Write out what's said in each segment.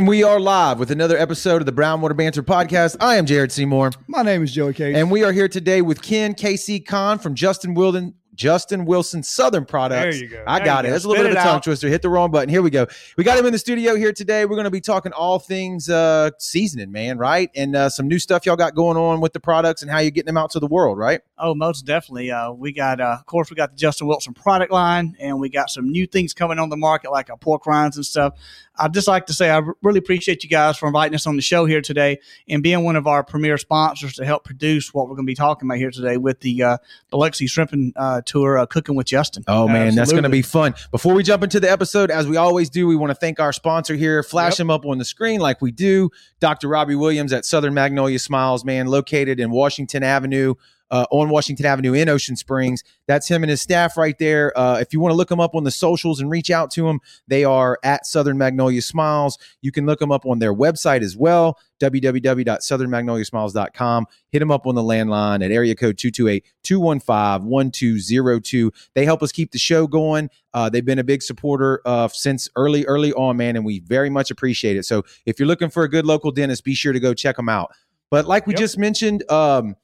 And we are live with another episode of the Brownwater Banter podcast. I am Jared Seymour. My name is Joey Case. And we are here today with Ken KC Khan from Justin Wilden, Justin Wilson Southern Products. There you go. I There got you it. go. That's a little Spit bit of a tongue out. twister. Hit the wrong button. Here we go. We got him in the studio here today. We're going to be talking all things uh, seasoning, man, right? And uh, some new stuff y'all got going on with the products and how you're getting them out to the world, right? Oh, most definitely. Uh, we got, uh, of course, we got the Justin Wilson product line, and we got some new things coming on the market, like our pork rinds and stuff. I'd just like to say I really appreciate you guys for inviting us on the show here today and being one of our premier sponsors to help produce what we're going to be talking about here today with the uh, Biloxi and uh, Tour, uh, Cooking with Justin. Oh man, that's going to be fun. Before we jump into the episode, as we always do, we want to thank our sponsor here. Flash Yep. him up on the screen like we do. Dr. Robbie Williams at Southern Magnolia Smiles, man, located in Washington Avenue. Uh, on Washington Avenue in Ocean Springs. That's him and his staff right there. Uh, if you want to look them up on the socials and reach out to them, they are at Southern Magnolia Smiles. You can look them up on their website as well, www.southernmagnoliasmiles.com. Hit them up on the landline at area code 228 215 1202. They help us keep the show going. Uh, they've been a big supporter uh, since early, early on, man, and we very much appreciate it. So if you're looking for a good local dentist, be sure to go check them out. But like we Yep. just mentioned, um,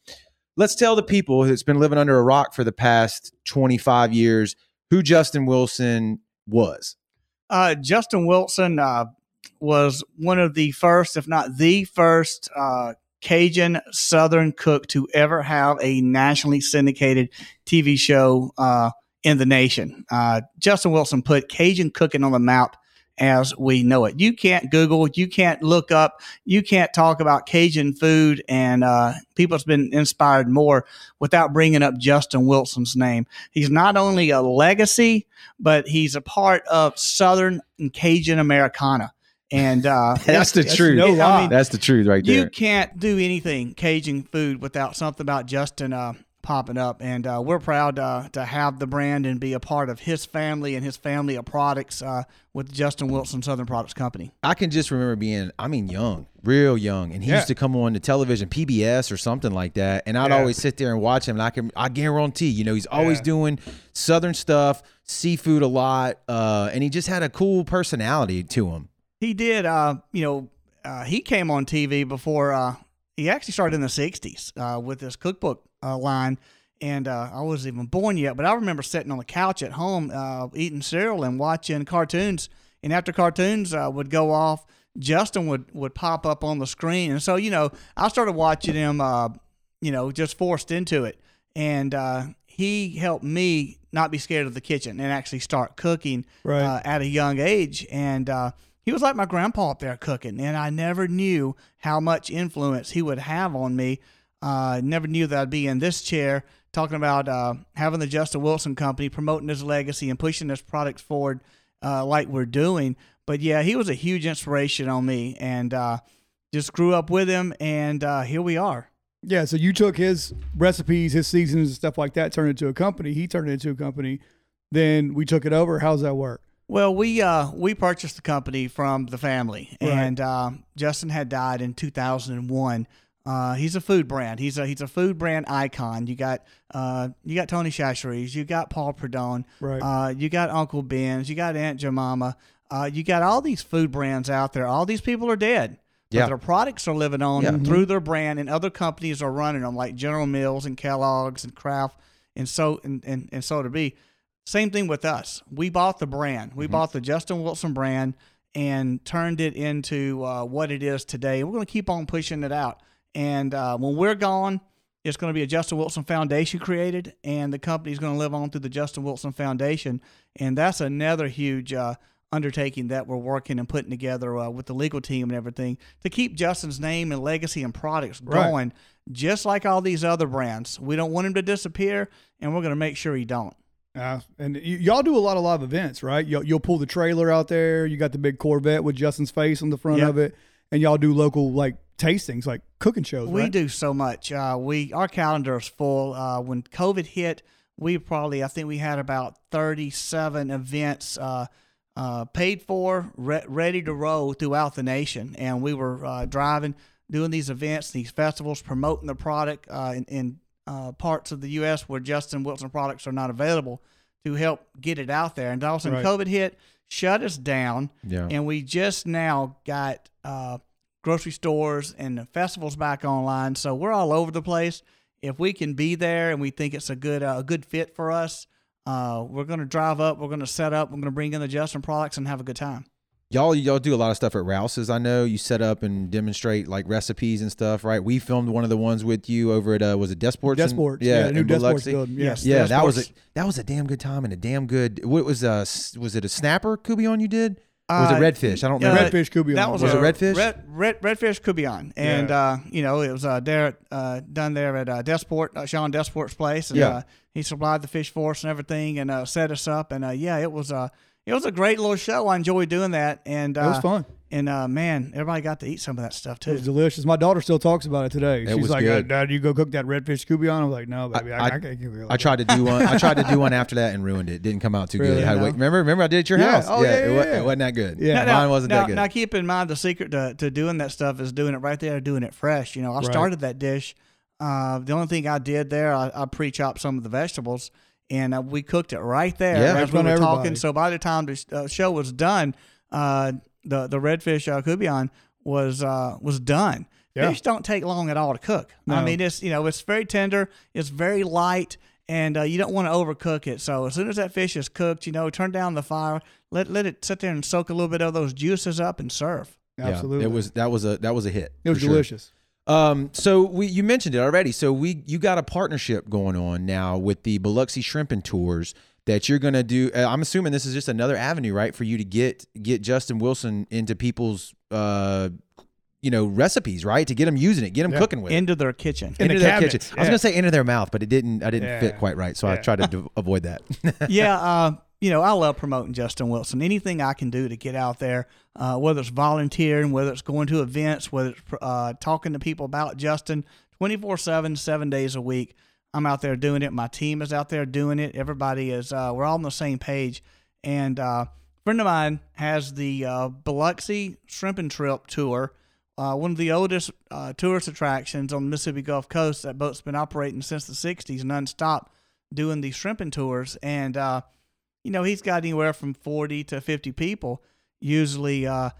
let's tell the people that's been living under a rock for the past 25 years who Justin Wilson was. Uh, Justin Wilson uh, was one of the first, if not the first, uh, Cajun Southern cook to ever have a nationally syndicated TV show uh, in the nation. Uh, Justin Wilson put Cajun cooking on the map as we know it. You can't Google, you can't look up, you can't talk about Cajun food, and uh, people's been inspired more without bringing up Justin Wilson's name. He's not only a legacy, but he's a part of Southern and Cajun Americana. And uh, That's the That's truth. no I lie. mean, That's the truth right there. you can't do anything Cajun food without something about Justin uh, popping up. And uh, we're proud uh, to have the brand and be a part of his family and his family of products uh, with Justin Wilson Southern Products Company. I can just remember being, I mean, young, real young, and he Yeah. used to come on the television, PBS or something like that, and I'd Yeah. always sit there and watch him. And I can, I guarantee, you know, he's always Yeah. doing Southern stuff, seafood a lot, uh, and he just had a cool personality to him. He did, uh, you know, uh, he came on TV before uh, he actually started in the 60s uh, with this cookbook uh, line. And uh, I wasn't even born yet, but I remember sitting on the couch at home uh, eating cereal and watching cartoons. And after cartoons uh, would go off, Justin would, would pop up on the screen. And so, you know, I started watching him, uh, you know, just forced into it. And uh, he helped me not be scared of the kitchen and actually start cooking Right. uh, at a young age. And uh, he was like my grandpa up there cooking. And I never knew how much influence he would have on me. Uh, never knew that I'd be in this chair talking about uh, having the Justin Wilson Company, promoting his legacy and pushing his products forward uh, like we're doing. But yeah, he was a huge inspiration on me and uh, just grew up with him. And uh, here we are. yeah. So you took his recipes, his seasons, and stuff like that, turned it into a company. He turned it into a company. Then we took it over. How's that work? Well, we uh, we purchased the company from the family, Right. and uh, Justin had died in 2001. Uh, he's a food brand. He's a he's a food brand icon. You got uh, you got Tony Chachere's, you got Paul Prudhomme, Right. uh, you got Uncle Ben's, you got Aunt Jemima. Uh, you got all these food brands out there. All these people are dead. But Yeah. their products are living on Yeah. through their brand, and other companies are running them, like General Mills and Kellogg's and Kraft, and so and and, and so to be. Same thing with us. We bought the brand. We bought the Justin Wilson brand and turned it into uh, what it is today. We're going to keep on pushing it out. And uh, when we're gone, it's going to be a Justin Wilson Foundation created, and the company's going to live on through the Justin Wilson Foundation. And that's another huge uh, undertaking that we're working and putting together uh, with the legal team and everything to keep Justin's name and legacy and products Right. going, just like all these other brands. We don't want him to disappear, and we're going to make sure he don't. Uh, and y- y'all do a lot of live events, right? You'll, you'll pull the trailer out there. You got the big Corvette with Justin's face on the front Yep. of it, and y'all do local like tastings, like cooking shows. We right? do so much. Uh, we our calendar is full. Uh, when COVID hit, we probably I think we had about thirty seven events uh, uh, paid for, re- ready to roll throughout the nation, and we were uh, driving, doing these events, these festivals, promoting the product uh, in, in uh, parts of the U.S. where Justin Wilson products are not available to help get it out there. And all of a sudden, Right. COVID hit. shut us down, Yeah. and we just now got uh, grocery stores and the festivals back online. So we're all over the place. If we can be there and we think it's a good uh, a good fit for us, uh, we're going to drive up. We're going to set up. We're going to bring in the Justin products and have a good time. Y'all, y'all do a lot of stuff at Rouse's. I know you set up and demonstrate like recipes and stuff, right? We filmed one of the ones with you over at uh, was it Desports? in- Desports. yeah, the new in Desports building. Yes. Yeah. Yeah, that was a that was a damn good time and a damn good. What was uh was it a snapper Courtbouillon you did? Or was Uh, it redfish? I don't yeah, know. Redfish could be That was, Was a it redfish? Red, red, redfish Courtbouillon, and uh, you know it was uh, there uh, done there at uh, Desport, uh, Sean Desport's place, and Yeah. uh, he supplied the fish for us and everything, and uh, set us up, and uh, yeah, it was uh, it was a great little show. I enjoyed doing that, and uh, It was fun. and uh, man, everybody got to eat some of that stuff It too. was delicious. My daughter still talks about it today. It She's was like, good. "Dad, you go cook that redfish courtbouillon?" I was like, "No, baby, I, I- I, can't cook it." I tried to do one. I tried to do one after that and ruined it. Didn't come out too Really? good. Had No? wait- remember, remember I did it at your Yeah. house. Oh, yeah, it, yeah, wa- yeah. it wasn't that good. Yeah. Now- mine wasn't now, that good. Now, keep in mind the secret to, to doing that stuff is doing it right there, doing it fresh. You know, I Right. started that dish. Uh, the only thing I did there, I, I pre-chopped some of the vegetables, and uh, we cooked it right there Yeah. as we front were of talking. So by the time the uh, show was done, uh, the the redfish uh, courtbouillon was uh, was done. Yeah. Fish don't take long at all to cook. I mean, it's you know it's very tender, it's very light, and uh, you don't want to overcook it. So as soon as that fish is cooked, you know, turn down the fire, let let it sit there and soak a little bit of those juices up, and serve. Yeah, Absolutely, it was that was a that was a hit. It was delicious. sure. Delicious. Um, so we you mentioned it already. So we you got a partnership going on now with the Biloxi Shrimping Tours that you're gonna do. uh, I'm assuming this is just another avenue, right, for you to get get Justin Wilson into people's uh you know recipes, right, to get them using it, get them Yeah. cooking with it. Into their kitchen. In into the their cabinets, kitchen. I was gonna say into their mouth, but it didn't. I didn't fit quite right, so I Yeah. tried to avoid that. yeah, uh, you know, I love promoting Justin Wilson. Anything I can do to get out there, uh, whether it's volunteering, whether it's going to events, whether it's uh, talking to people about Justin 24 7, seven days a week, I'm out there doing it. My team is out there doing it. Everybody is, uh, we're all on the same page. And uh, a friend of mine has the uh, Biloxi Shrimping Trip Tour. Uh, one of the oldest uh, tourist attractions on the Mississippi Gulf Coast. That boat's been operating since the 60s, nonstop, doing these shrimping tours. And, uh, you know, he's got anywhere from 40 to 50 people usually uh,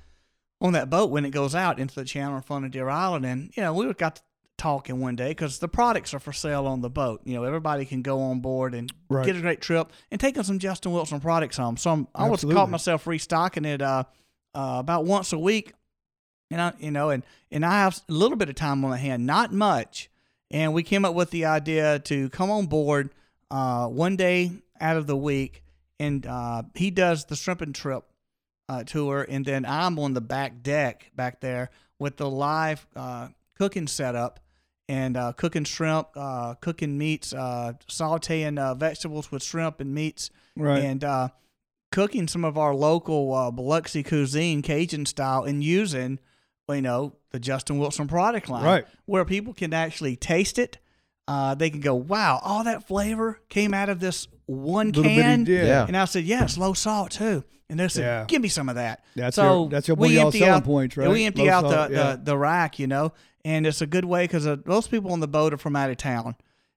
on that boat when it goes out into the channel in front of Deer Island. And, you know, we got to talking one day because the products are for sale on the boat. You know, everybody can go on board and Right. get a great trip and taking some Justin Wilson products home. So I'm, I was caught myself restocking it uh, uh, about once a week. And I, you know, and, and I have a little bit of time on my hand, not much. And we came up with the idea to come on board uh, one day out of the week, and uh, he does the shrimping trip uh, tour, and then I'm on the back deck back there with the live uh, cooking setup and uh, cooking shrimp, uh, cooking meats, uh, sautéing uh, vegetables with shrimp and meats, Right. and uh, cooking some of our local uh, Biloxi cuisine, Cajun style, and using, you know, the Justin Wilson product line, Right. where people can actually taste it. Uh, they can go, wow, all that flavor came out of this one Little bitty- can. yeah. Yeah. And I said, yeah, it's low salt too. And they said, Yeah. give me some of that. That's so your- that's your- one of we y'all's empty selling out, points, right? We empty Low out salt, the, yeah. the, the rack, you know, and it's a good way because uh, most people on the boat are from out of town.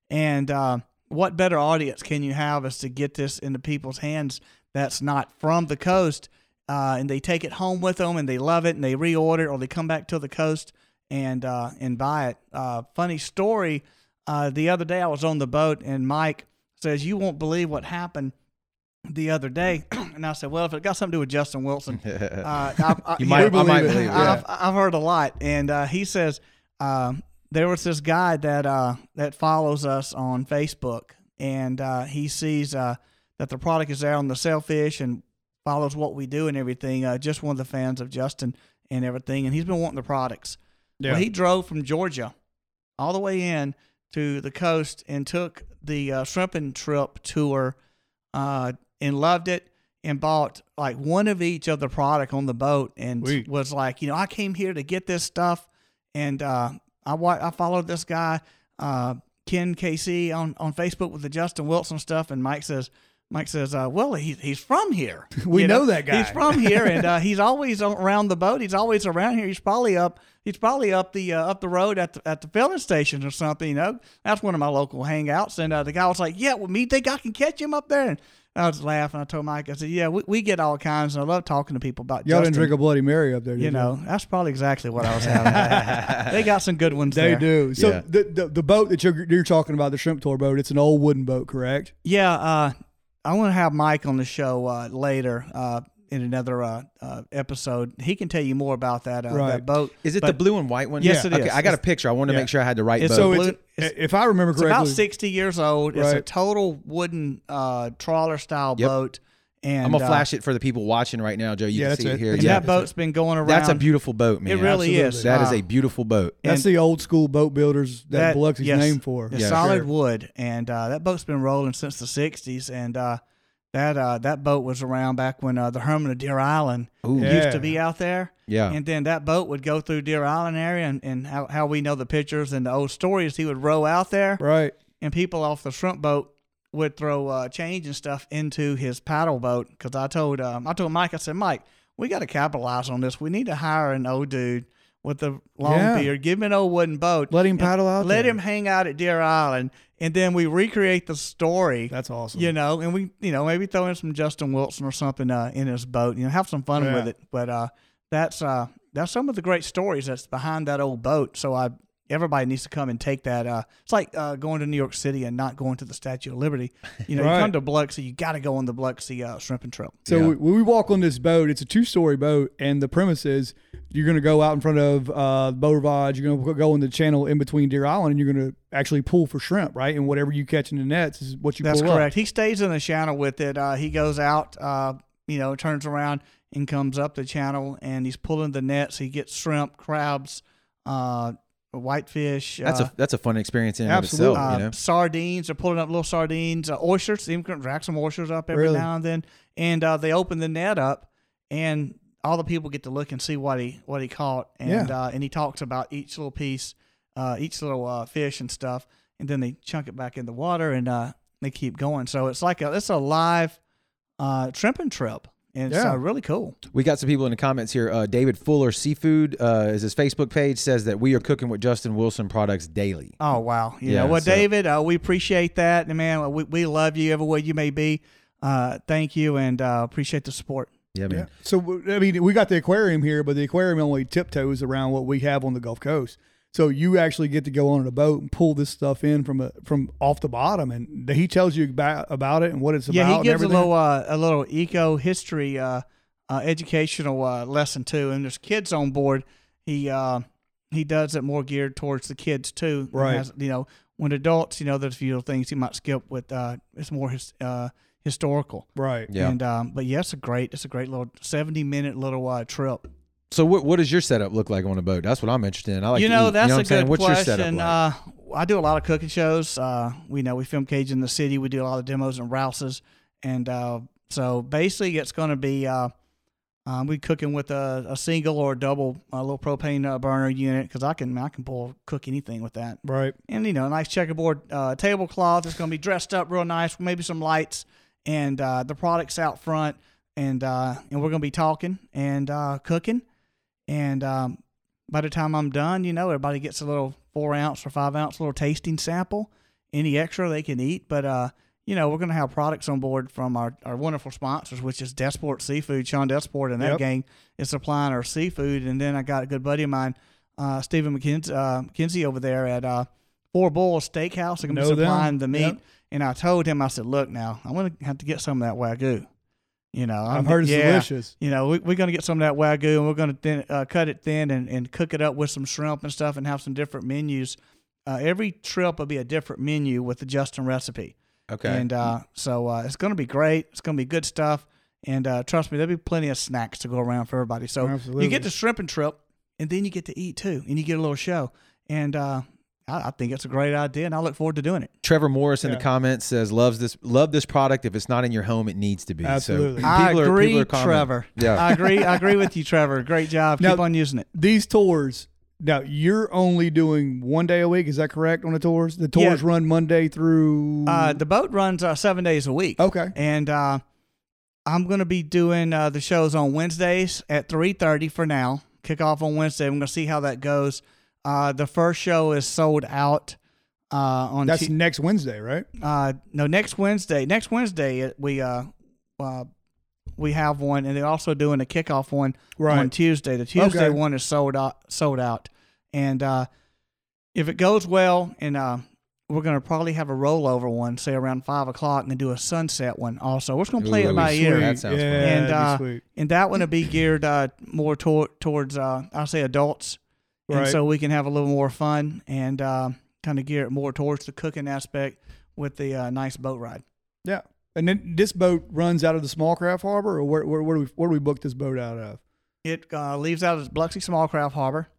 And uh, what better audience can you have is to get this into people's hands that's not from the coast, uh, and they take it home with them and they love it and they reorder it or they come back to the coast and uh, and buy it. Uh, funny story. Uh, the other day I was on the boat and Mike says you won't believe what happened the other day, and I said, well, if it got something to do with Justin Wilson, uh, I, I, You might- I might believe it, I've, I've heard a lot, and uh, he says um, there was this guy that uh, that follows us on Facebook, and uh, he sees uh, that the product is there on the Sailfish and follows what we do and everything. Uh, just one of the fans of Justin and everything, and he's been wanting the products. Yeah. Well, he drove from Georgia all the way in to the coast and took the uh, shrimping trip tour uh, and loved it and bought like one of each of the product on the boat and Sweet. was like, you know, I came here to get this stuff and uh, I wa- I followed this guy uh, Ken KC on on Facebook with the Justin Wilson stuff and Mike says, Mike says, uh, "Well, he, he's from here. We You know that guy. He's from here, and uh, he's always around the boat. He's always around here. He's probably up. He's probably up the uh, up the road at the at the filling station or something. You know, that's one of my local hangouts. And uh, the guy was like, "Yeah, well, me think I can catch him up there." And I was laughing. I told Mike, I said, "Yeah, we, we get all kinds, and I love talking to people about Y'all Justin. didn't drink a Bloody Mary up there, did you know, that's probably exactly what I was having. they got some good ones They there. do. So Yeah. the, the the boat that you're you're talking about, the shrimp tour boat, it's an old wooden boat, correct? Yeah, uh, I want to have Mike on the show uh, later uh, in another uh, uh, episode. He can tell you more about that uh, Right. that boat. Is it But the blue and white one? Yes, yeah. it okay. I got a picture. I wanted to yeah. make sure I had the right It's boat. So blue- it's, it's- if I remember It's correctly, about sixty years old. It's a total wooden uh, trawler style Yep. boat. And I'm gonna uh, flash it for the people watching right now, Joe. You Yeah, can see it it. here. And Yeah, that boat's been going around. that's a beautiful boat, man. It really Absolutely. is. That is a beautiful boat. that's the old school boat builders that, That- Biloxi's yes. named for. It's Yeah, solid sure. wood, and uh, that boat's been rolling since the '60s. And uh, that uh, that boat was around back when uh, the Hermit of Deer Island Ooh, Yeah. used to be out there. yeah. And then that boat would go through Deer Island area, and, and how, how we know the pictures and the old stories, he would row out there, Right. and people off the shrimp boat would throw uh, change and stuff into his paddle boat. Because I told um, I told Mike, I said, Mike, we got to capitalize on this. We need to hire an old dude with a long Yeah. beard. Give him an old wooden boat. Let him paddle out Let there. him hang out at Deer Island, and then we recreate the story. That's awesome. You know, and we, you know, maybe throw in some Justin Wilson or something uh, in his boat. You know, have some fun Yeah. with it. But uh, that's uh, that's some of the great stories that's behind that old boat. So I, everybody needs to come and take that. Uh, it's like uh, going to New York City and not going to the Statue of Liberty. You know, Right. you come to Biloxi, you got to go on the Biloxi uh, shrimp and trail. So Yeah. we- when we walk on this boat, it's a two-story boat, and the premise is you're going to go out in front of uh, Beau Rivage. You're going to go in the channel in between Deer Island, and you're going to actually pull for shrimp, right? And whatever you catch in the nets is what you That's pull correct. He stays in the channel with it. Uh, he goes out, uh, you know, turns around and comes up the channel, and he's pulling the nets. He gets shrimp, crabs, uh, whitefish. That's uh, a that's a fun experience in and of itself. uh, You know. sardines. They're pulling up little sardines, uh, oysters. Even can rack some oysters up every Really? now and then. And uh, they open the net up, and all the people get to look and see what he what he caught. And Yeah. uh, and he talks about each little piece, uh, each little uh, fish and stuff. And then they chunk it back in the water, and uh, they keep going. So it's like a it's a live uh, shrimping trip, and it's Yeah. uh, really cool. We got some people in the comments here. Uh, David Fuller Seafood uh, is his Facebook page says that we are cooking with Justin Wilson products daily. Oh wow! You Yeah, know, well, so- David, uh, we appreciate that, and man, we, we love you everywhere you may be. Uh, thank you, and uh, appreciate the support. Yeah, man. Yeah. So I mean, we got the aquarium here, but the aquarium only tiptoes around what we have on the Gulf Coast. So you actually get to go on a boat and pull this stuff in from a, from off the bottom, and he tells you about, about it and what it's Yeah, about. he and gives a little uh, a little eco history uh, uh, educational uh, lesson too, and there's kids on board. He uh, he does it more geared towards the kids too. Right. has- you know, when adults, you know, there's a few little things he might skip with. Uh, it's more his, uh, historical. right. Yeah. And um, but yeah, it's a great it's a great little 70 minute little uh, trip. So what what does your setup look like on a boat? That's what I'm interested in. I like you to know, eat. that's you know a what I'm saying? good What's question. your setup like? Uh, I do a lot of cooking shows. Uh, we know we film Cage in the city. We do a lot of demos and rouses, and uh, so basically, it's going to be uh, um, we cooking with a, a single or a double uh, little propane uh, burner unit because I can I can pull cook anything with that. Right. And you know, a nice checkerboard uh, tablecloth. It's going to be dressed up real nice. Maybe some lights and uh, the products out front, and uh, and we're going to be talking and uh, cooking. And um, by the time I'm done, you know, everybody gets a little four ounce or five ounce little tasting sample. Any extra they can eat, but uh, you know, we're going to have products on board from our, our wonderful sponsors, which is Desport Seafood. Sean Desport and that Yep. gang is supplying our seafood. And then I got a good buddy of mine, uh, Stephen McKenzie, uh, McKenzie over there at uh, Four Bulls Steakhouse. They're going to be Know them. supplying the meat. Yep. And I told him, I said, look, now, I'm going to have to get some of that Wagyu. You know, I've I'm- heard it's yeah, delicious. You know, we, we're going to get some of that Wagyu and we're going to thin, uh, cut it thin and, and cook it up with some shrimp and stuff and have some different menus. Uh, every trip will be a different menu with the Justin recipe. okay. And uh, so uh, it's going to be great. It's going to be good stuff. And uh, trust me, there'll be plenty of snacks to go around for everybody. So Absolutely. you get the shrimp and trip, and then you get to eat too, and you get a little show. And uh, I, I think it's a great idea, and I look forward to doing it. Trevor Morris in Yeah. the comments says loves this love this product. If it's not in your home, it needs to be. Absolutely. So I people are- agree, people are. Trevor. Yeah. I agree. I agree with you, Trevor. Great job. Now- Keep on using it. These tours, Now you're only doing one day a week. Is that correct on the tours? The tours Yeah. run Monday through. Uh, the boat runs uh, seven days a week. okay. and uh, I'm going to be doing uh, the shows on Wednesdays at 3:30 for now. Kick off on Wednesday. I'm going to see how that goes. Uh, the first show is sold out uh, on That's Tu- next Wednesday, right? uh, no next Wednesday. Next Wednesday we uh, uh, we have one, and they're also doing a kickoff one Right. on Tuesday. The Tuesday Okay. one is sold out. Sold out, and uh, if it goes well, and uh, we're gonna probably have a rollover one, say around five o'clock, and then do a sunset one. Also, we're just gonna play Ooh, it by sweet. ear, That sounds fun. yeah, And, that'd be uh, sweet. and that one will be geared uh, more tor- towards uh, I'll say adults, and so we can have a little more fun and uh, kind of gear it more towards the cooking aspect with the uh, nice boat ride. Yeah. And then this boat runs out of the small craft harbor, or where, where, where do we where do we book this boat out of? It uh, leaves out of Biloxi Small Craft Harbor.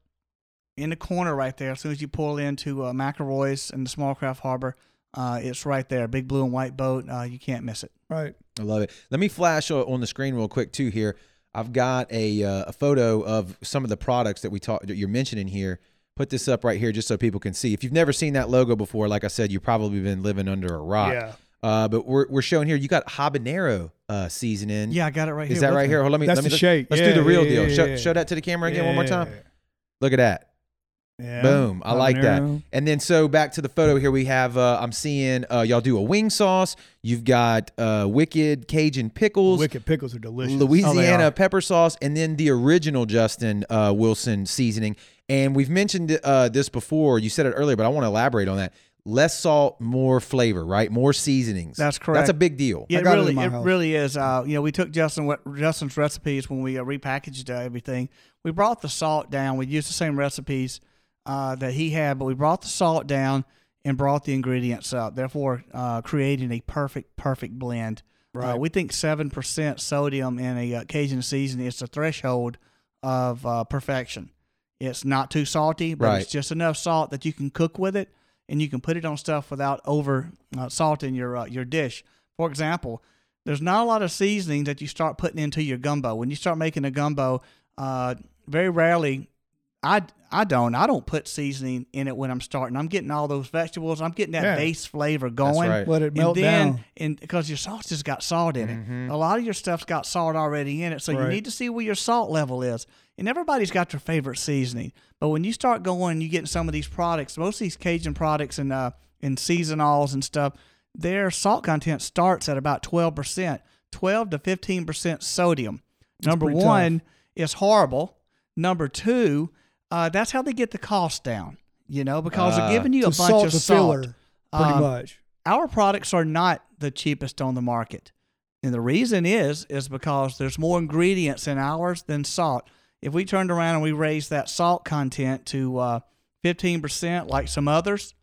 In the corner right there, as soon as you pull into uh, McElroy's and the Small Craft Harbor, uh, it's right there. Big blue and white boat. Uh, you can't miss it. Right. I love it. Let me flash on the screen real quick too. Here, I've got a uh, a photo of some of the products that we talked that you're mentioning here. Put this up right here just so people can see. If you've never seen that logo before, like I said, you've probably been living under a rock. Yeah. Uh, but we're we're showing here. You got habanero uh, seasoning. Yeah, I got it right here. Is that right me. here? Hold, let me. That's let me the let's- shake. Let's Yeah, do the real yeah, deal. yeah, show, show that to the camera again one more time. Look at that. Yeah. Boom. I like that. Habanero. And then so back to the photo here, we have uh, I'm seeing uh, y'all do a wing sauce. You've got uh, wicked Cajun pickles. Wicked pickles are delicious. Louisiana are. pepper sauce, and then the original Justin uh, Wilson seasoning. And we've mentioned uh, this before. You said it earlier, but I want to elaborate on that. Less salt, more flavor, right? More seasonings. That's correct. That's a big deal. Yeah, I it got it in really, my it really is. Uh, you know, we took Justin what Justin's recipes when we uh, repackaged uh, everything. We brought the salt down. We used the same recipes uh, that he had, but we brought the salt down and brought the ingredients up. Therefore, uh, creating a perfect, perfect blend. Right. Uh, we think seven percent sodium in a uh, Cajun seasoning is the threshold of uh, perfection. It's not too salty, but Right. it's just enough salt that you can cook with it, and you can put it on stuff without over uh, salting your uh, your dish. For example, there's not a lot of seasoning that you start putting into your gumbo. When you start making a gumbo, uh, very rarely, I I don't I don't put seasoning in it when I'm starting. I'm getting all those vegetables. I'm getting that Yeah. base flavor That's going right. Let it melt and then, down. and because your sauce just got salt in it, Mhm. a lot of your stuff's got salt already in it. So you need to see where your salt level is. And everybody's got their favorite seasoning, but when you start going, and you get some of these products, most of these Cajun products and uh and seasonals and stuff, their salt content starts at about twelve percent, twelve to fifteen percent sodium. Number pretty one is horrible. Number two, uh, that's how they get the cost down. You know, because Ah. they're giving you a bunch salt of salt. filler, pretty Um, much. our products are not the cheapest on the market. And the reason is is because there's more ingredients in ours than salt. If we turned around and we raised that salt content to uh, 15% like some others,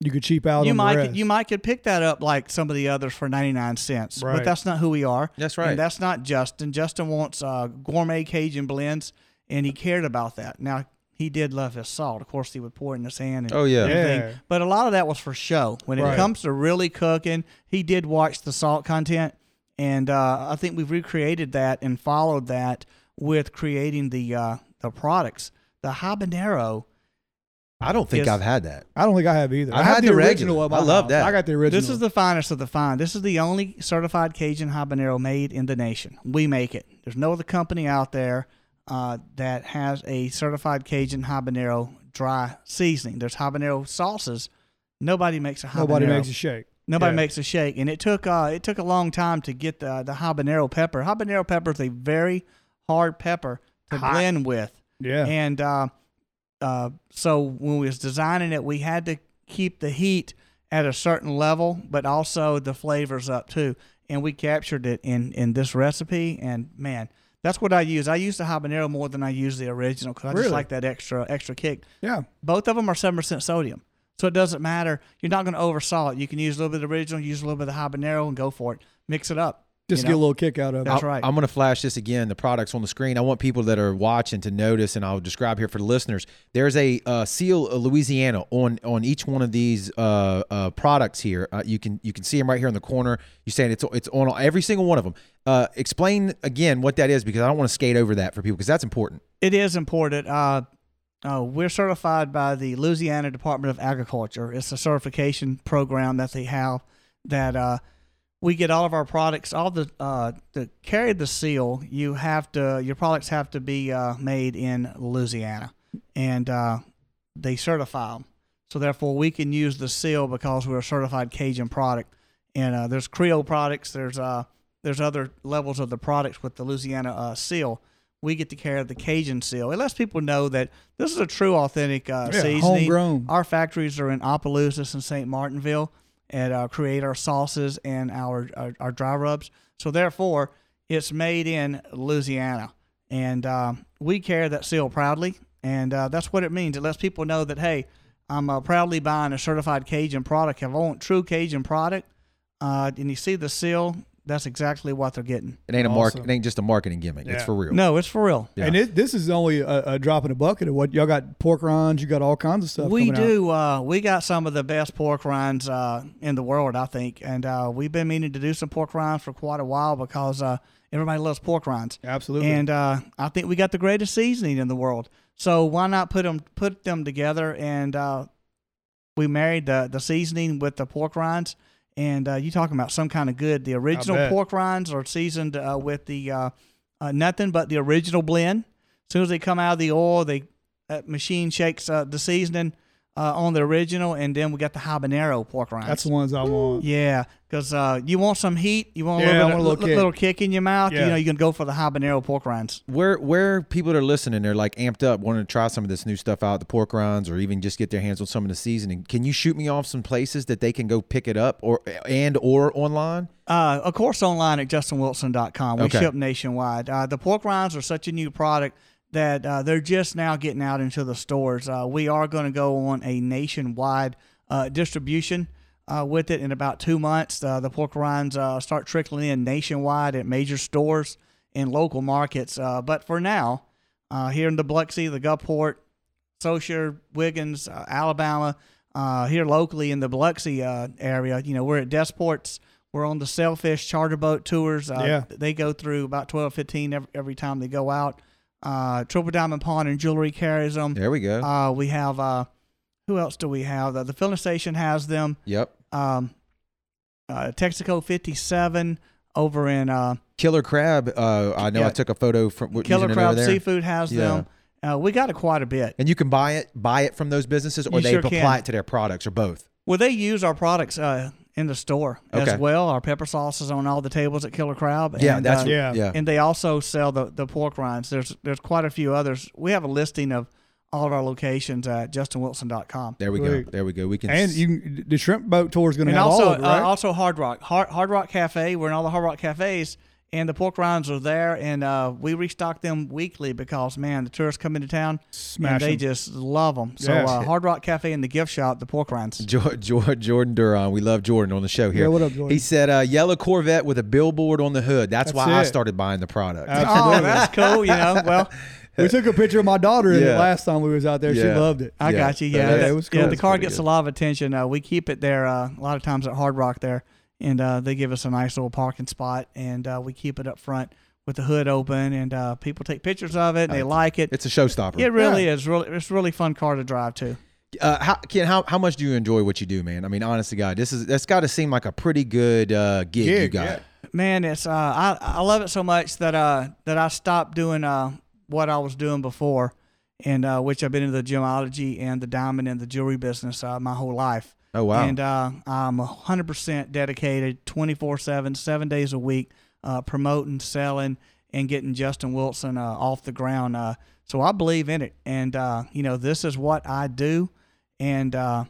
You could cheap out you on the might rest. you might could pick that up like some of the others for 99 cents. Right. But that's not who we are. That's right. And that's not Justin. Justin wants uh, gourmet Cajun blends and he cared about that. Now, he did love his salt. Of course, he would pour it in his hand. And Oh, yeah. everything. Yeah. But a lot of that was for show. When it Right. comes to really cooking, he did watch the salt content, and uh, I think we've recreated that and followed that with creating the uh, the products. The habanero. I don't think Yes. I've had that. I don't think I have either. I I, have had the, the original. regular. My I love house. that. I got the original. This is the finest of the fine. This is the only certified Cajun habanero made in the nation. We make it. There's no other company out there uh, that has a certified Cajun habanero dry seasoning. There's habanero sauces. Nobody makes a habanero. nobody makes a shake. Nobody Yeah. makes a shake, and it took uh, it took a long time to get the the habanero pepper. Habanero pepper is a very hard pepper to Hot. blend with, Yeah. and uh, uh, so when we was designing it, we had to keep the heat at a certain level, but also the flavors up too. And we captured it in in this recipe, and man, that's what I use. I use the habanero more than I use the original because I Really? just like that extra extra kick yeah. both of them are seven percent sodium, so it doesn't matter. You're not going to oversalt. You can use a little bit of the original, use a little bit of the habanero, and go for it. Mix it up. Just you get a little kick out of it. That's I'll- right. I'm going to flash this again. The products on the screen. I want people that are watching to notice, and I'll describe here for the listeners. There's a uh, seal of Louisiana on on each one of these uh, uh, products here. Uh, you can you can see them right here in the corner. You're saying it's it's on every single one of them. Uh, explain again what that is because I don't want to skate over that for people because that's important. It is important. Uh, uh, we're certified by the Louisiana Department of Agriculture. It's a certification program that they have that uh, we get all of our products. All the uh, to carry the seal, you have to your products have to be uh, made in Louisiana, and uh, they certify them. So therefore, we can use the seal because we're a certified Cajun product. And uh, there's Creole products. There's uh, there's other levels of the products with the Louisiana uh, seal. We get to carry the Cajun seal. It lets people know that this is a true, authentic uh, Yeah, seasoning. homegrown. Our factories are in Opelousas and St. Martinville, and uh, create our sauces and our, our our dry rubs. So therefore, it's made in Louisiana, and uh, we carry that seal proudly, and uh, that's what it means. It lets people know that hey, I'm uh, proudly buying a certified Cajun product. If I want true Cajun product, uh, and you see the seal, that's exactly what they're getting. It ain't a mark. Awesome. It ain't just a marketing gimmick. It's for real. No, it's for real. Yeah. And it, this is only a, a drop in a bucket of what y'all got pork rinds. You got all kinds of stuff. We coming out. do. Uh, we got some of the best pork rinds uh, in the world, I think, and uh, we've been meaning to do some pork rinds for quite a while because uh, everybody loves pork rinds. Absolutely. And uh, I think we got the greatest seasoning in the world. So why not put them put them together? And uh, we married the the seasoning with the pork rinds. And uh, you talking about some kind of good? The original pork rinds are seasoned uh, with the uh, uh, nothing but the original blend. As soon as they come out of the oil, they machine shakes uh, the seasoning uh, on the original, and then we got the habanero pork rinds. That's the ones I want. Yeah, because uh, you want some heat, you want a Yeah, little, I bit want a of- little little, kick. kick in your mouth. Yeah. You know, you can go for the habanero pork rinds. Where where people that are listening, they're like amped up, wanting to try some of this new stuff out, the pork rinds, or even just get their hands on some of the seasoning. Can you shoot me off some places that they can go pick it up, or and or online? Uh, of course, online at justinwilson.com. We Okay. ship nationwide. Uh, the pork rinds are such a new product that uh, they're just now getting out into the stores. Uh, we are going to go on a nationwide uh, distribution uh, with it in about two months. Uh, the pork rinds uh, start trickling in nationwide at major stores and local markets. Uh, but for now, uh, here in the Biloxi, the Gulfport, Saucier, Wiggins, uh, Alabama, uh, here locally in the Biloxi uh, area, you know, we're at Desports. We're on the Sailfish charter boat tours. Uh, Yeah. They go through about 12, 15 every, every time they go out. Uh, Triple Diamond Pawn and Jewelry carries them. There we go. Uh, we have, uh, who else do we have? Uh, the filling station has them. yep. Um, uh, Texaco 57 over in uh, Killer crab. Uh, I know Yeah. I took a photo from Killer Crab. Seafood has them. Uh, we got it quite a bit. And you can buy it, buy it from those businesses, or You they sure apply can. it to their products, or both. Well, they use our products uh, in the store Okay. as well. Our pepper sauce is on all the tables at Killer Crab. Yeah, and, that's uh, Yeah. yeah. and they also sell the, the pork rinds. There's there's quite a few others. We have a listing of all of our locations at justinwilson.com. There we go. There we go. We can And s- you can, the shrimp boat tour is going to And have also all of it, right? uh, also Hard Rock Hard, Hard Rock Cafe. We're in all the Hard Rock cafes, and the pork rinds are there, and uh, we restock them weekly because man, the tourists come into town Smash and they 'em. just love them. So Yeah. uh, Hard Rock Cafe and the gift shop, the pork rinds. Jo- Jo- Jordan Duran. We love Jordan on the show here. Yeah, what up, Jordan? He said, uh, "Yellow Corvette with a billboard on the hood." That's, That's why I it. started buying the product. Absolutely. Oh, that's cool. You know, well. we took a picture of my daughter in it Yeah. last time we was out there. She Yeah. loved it. I Yeah. got you. Yeah, Yeah, that- that- it was yeah, cool. the car That's gets pretty a lot of attention. Uh, we keep it there uh, a lot of times at Hard Rock there, and uh, they give us a nice little parking spot, and uh, we keep it up front with the hood open, and uh, people take pictures of it. and They like it. It's a showstopper. It really is. Really, it's a really fun car to drive too. Uh, how, Ken, how, how much do you enjoy what you do, man? I mean, honestly, to God, this is that's got to seem like a pretty good uh, gig, you got. yeah. Man, it's uh, I I love it so much that uh that I stopped doing uh what I was doing before, and uh, which I've been in the gemology and the diamond and the jewelry business uh, my whole life. Oh wow, And uh, I'm 100% dedicated 24 7, seven days a week, uh, promoting, selling, and getting Justin Wilson uh, off the ground. Uh, so I believe in it. And, uh, you know, this is what I do. And uh,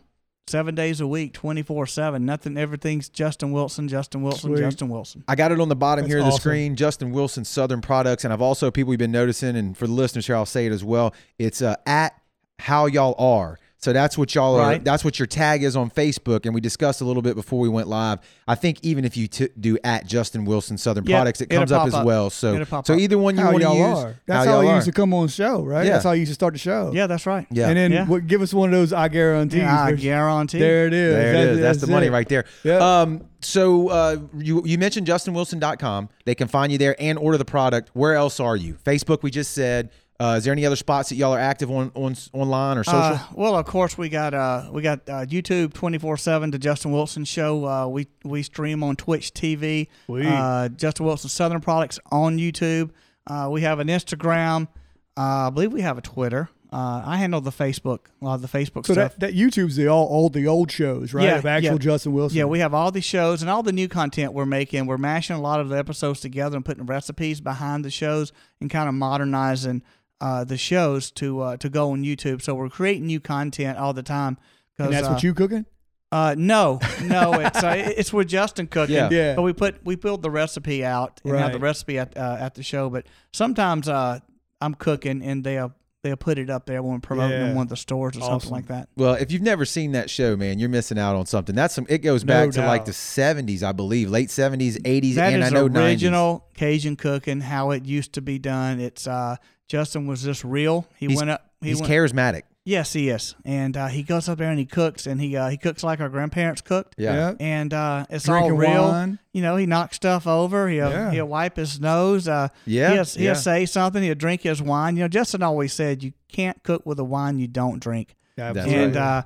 seven days a week, 24 7. Nothing, everything's Justin Wilson, Justin Wilson, Sweet. Justin Wilson. I got it on the bottom That's here of the awesome. screen. Justin Wilson, Southern Products, and I've also people we've been noticing, and for the listeners here, I'll say it as well. It's uh, at how y'all are. So that's what y'all are. That's what your tag is on Facebook, and we discussed a little bit before we went live. I think even if you t- do at Justin Wilson Southern Yeah, Products, it comes up pop as well. So so either one you How want to y'all use. are. That's how, y'all he are. used to come on the show, right? Yeah. That's how you used to start the show. Yeah, that's right. Yeah. And then Yeah. what, give us one of those I guarantee. Yeah, I guarantee. There it is. There it That- is. That's the money it. right there. Yeah. Um, so uh, you you mentioned justinwilson.com. They can find you there and order the product. Where else are you? Facebook, we just said. Uh, is there any other spots that y'all are active on, on online or social? Uh, well, of course, we got uh, we got uh, YouTube twenty four seven. The Justin Wilson Show. Uh, we we stream on Twitch TV. Sweet. Uh, Justin Wilson Southern Products on YouTube. Uh, we have an Instagram. Uh, I believe we have a Twitter. Uh, I handle the Facebook, a lot of the Facebook So stuff. that, that YouTube's the all, all the old shows, right? Yeah, of actual yeah. Justin Wilson. Yeah, we have all these shows and all the new content we're making. We're mashing a lot of the episodes together and putting recipes behind the shows and kind of modernizing uh, the shows to uh, to go on YouTube. So we're creating new content all the time. and that's uh, what you cooking? Uh, no, no, it's uh, it's with Justin cooking. Yeah. Yeah. But we put we build the recipe out and have the recipe at uh, at the show. But sometimes uh, I'm cooking and they'll they'll put it up there when we're promoting Yeah. in one of the stores or Awesome. something like that. Well, if you've never seen that show, man, you're missing out on something. That's some. It goes No back to like the '70s, I believe, late '70s, '80s, That and is I know original Cajun cooking, how it used to be done. It's uh, Justin was just real. He He's- went up. He He's went, charismatic. yes, he is, and uh, he goes up there and he cooks, and he uh, he cooks like our grandparents cooked. Yeah. And uh, it's Drinking all real. wine. You know, he knocks stuff over. He'll Yeah. he'll wipe his nose. Uh, Yeah, He'll, he'll yeah. say something. He'll drink his wine. You know, Justin always said you can't cook with a wine you don't drink. That's and right. uh,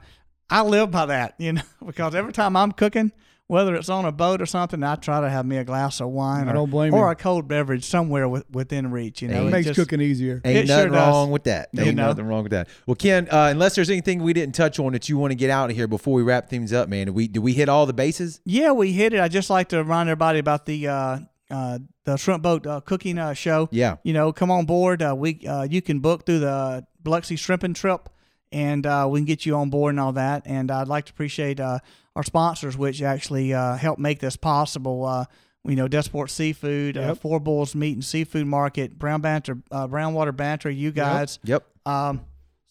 I live by that, you know, because every time I'm cooking, whether it's on a boat or something, I try to have me a glass of wine I or, don't blame or you. a cold beverage somewhere with, within reach. You know, Hey. It It makes just- cooking easier. Ain't It sure nothing does. wrong with that. You Ain't know? nothing wrong with that. Well, Ken, uh, unless there's anything we didn't touch on that you want to get out of here before we wrap things up, man, did we did we hit all the bases? Yeah, we hit it. I just like to remind everybody about the uh, uh, the shrimp boat uh, cooking uh, show. Yeah. you know, come on board. Uh, we uh, you can book through the Biloxi Shrimping Trip, and uh, we can get you on board and all that. And I'd like to appreciate uh, our sponsors, which actually uh, help make this possible. Uh, you know, Desport Seafood, uh, Yep. Four Bulls Meat and Seafood Market, Brown Banter, uh, Brownwater Banter. You guys, Yep. um,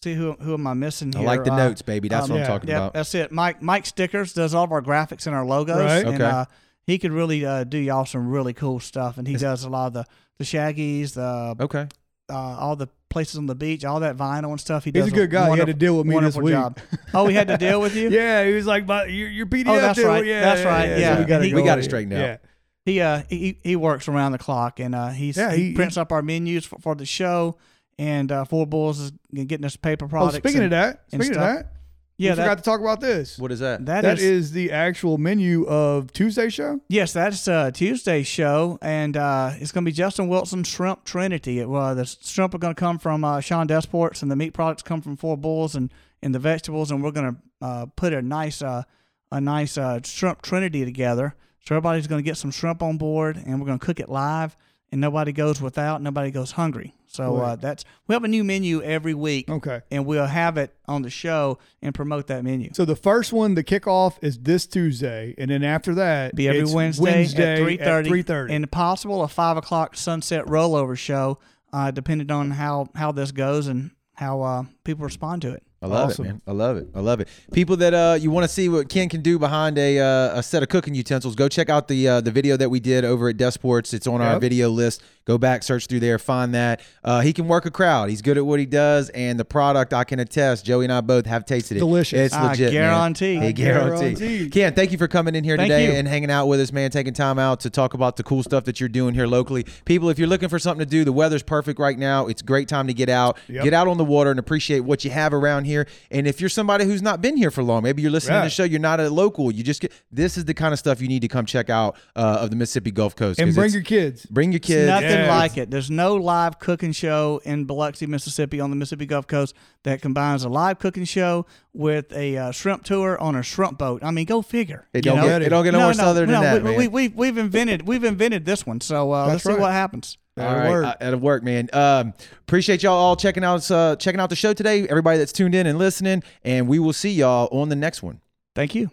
see who who am I missing here? I like the Uh, notes, baby. That's um, what I'm yeah, talking Yep, about. that's it. Mike Mike Stickers does all of our graphics and our logos. Right. And, Okay. uh, he could really uh, do y'all some really cool stuff, and he does a lot of the the shaggies, the Okay. Uh, all the places on the beach, all that vinyl and stuff. He He's a good guy. He had to deal with me this wonderful week. job. Oh, he had to deal with you. Yeah, he was like, "But your, your PDF." Oh, that's deal- right. Yeah, That's right. so Yeah. we got He- we got it it straightened out. Yeah. He uh he he works around the clock, and uh he's Yeah, he, he- prints up our menus for, for the show, and uh, Four Bulls is getting us paper products. Oh, speaking and- of that, speaking of that, yeah, we forgot to talk about this. What is that? that that is, is the actual menu of Tuesday show. Yes, that's uh, Tuesday show, and uh, it's going to be Justin Wilson Shrimp Trinity. It, uh, the shrimp are going to come from uh, Sean Desports, and the meat products come from Four Bulls, and, and the vegetables, and we're going to uh, put a nice uh, a nice uh, shrimp Trinity together. So everybody's going to get some shrimp on board, and we're going to cook it live, and nobody goes without, nobody goes hungry. So uh, that's we have a new menu every week, Okay. and we'll have it on the show and promote that menu. So the first one, the kickoff is this Tuesday, and then after that, be every it's Wednesday, at three thirty. Three thirty. and possible a five o'clock sunset rollover show, uh, depending on how how this goes and how uh, people respond to it. I love Awesome. it, man. I love it. I love it. People that uh, you want to see what Ken can do behind a, uh, a set of cooking utensils, go check out the uh, the video that we did over at Desports. It's on our video list. Go back, search through there, find that. Uh, he can work a crowd. He's good at what he does, and the product I can attest. Joey and I both have tasted it. Delicious. It's I legit. man. guarantee. Hey, I guarantee. guarantee. Ken, thank you for coming in here Thank today you. and hanging out with us, man. Taking time out to talk about the cool stuff that you're doing here locally. People, if you're looking for something to do, the weather's perfect right now. It's a great time to get out, Yep. get out on the water, and appreciate what you have around here. And if you're somebody who's not been here for long, maybe you're listening to the show, you're not a local. You just get this is the kind of stuff you need to come check out uh, of the Mississippi Gulf Coast. and 'cause bring your kids. bring your It's kids. nothing Yes. like it. There's no live cooking show in Biloxi, Mississippi, on the Mississippi Gulf Coast that combines a live cooking show with a uh, shrimp tour on a shrimp boat. I mean, go figure. It don't, know? get, it don't get no, more southern no, than that, we, man. We, we, we've invented we've invented this one. So uh, let's That's see what happens. All That'll right, work. uh, that'll work, man. Um, appreciate y'all all checking out uh, checking out the show today. Everybody that's tuned in and listening, and we will see y'all on the next one. Thank you.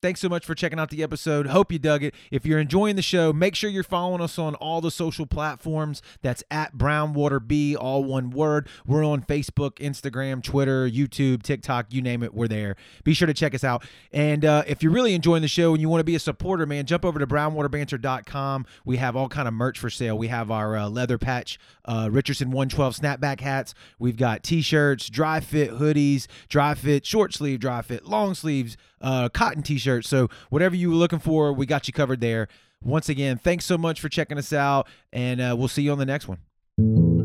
Thanks so much for checking out the episode. Hope you dug it. If you're enjoying the show, make sure you're following us on all the social platforms. That's at Brownwater B, all one word. We're on Facebook, Instagram, Twitter, YouTube, TikTok, you name it, we're there. Be sure to check us out. And uh, if you're really enjoying the show and you want to be a supporter, man, jump over to brownwaterbanter.com. We have all kind of merch for sale. We have our uh, leather patch uh, Richardson 112 snapback hats. We've got t-shirts, dry fit hoodies, dry fit short sleeve, dry fit long sleeves, uh, cotton t shirt. So whatever you were looking for, we got you covered there. Once again, thanks so much for checking us out, and uh, we'll see you on the next one.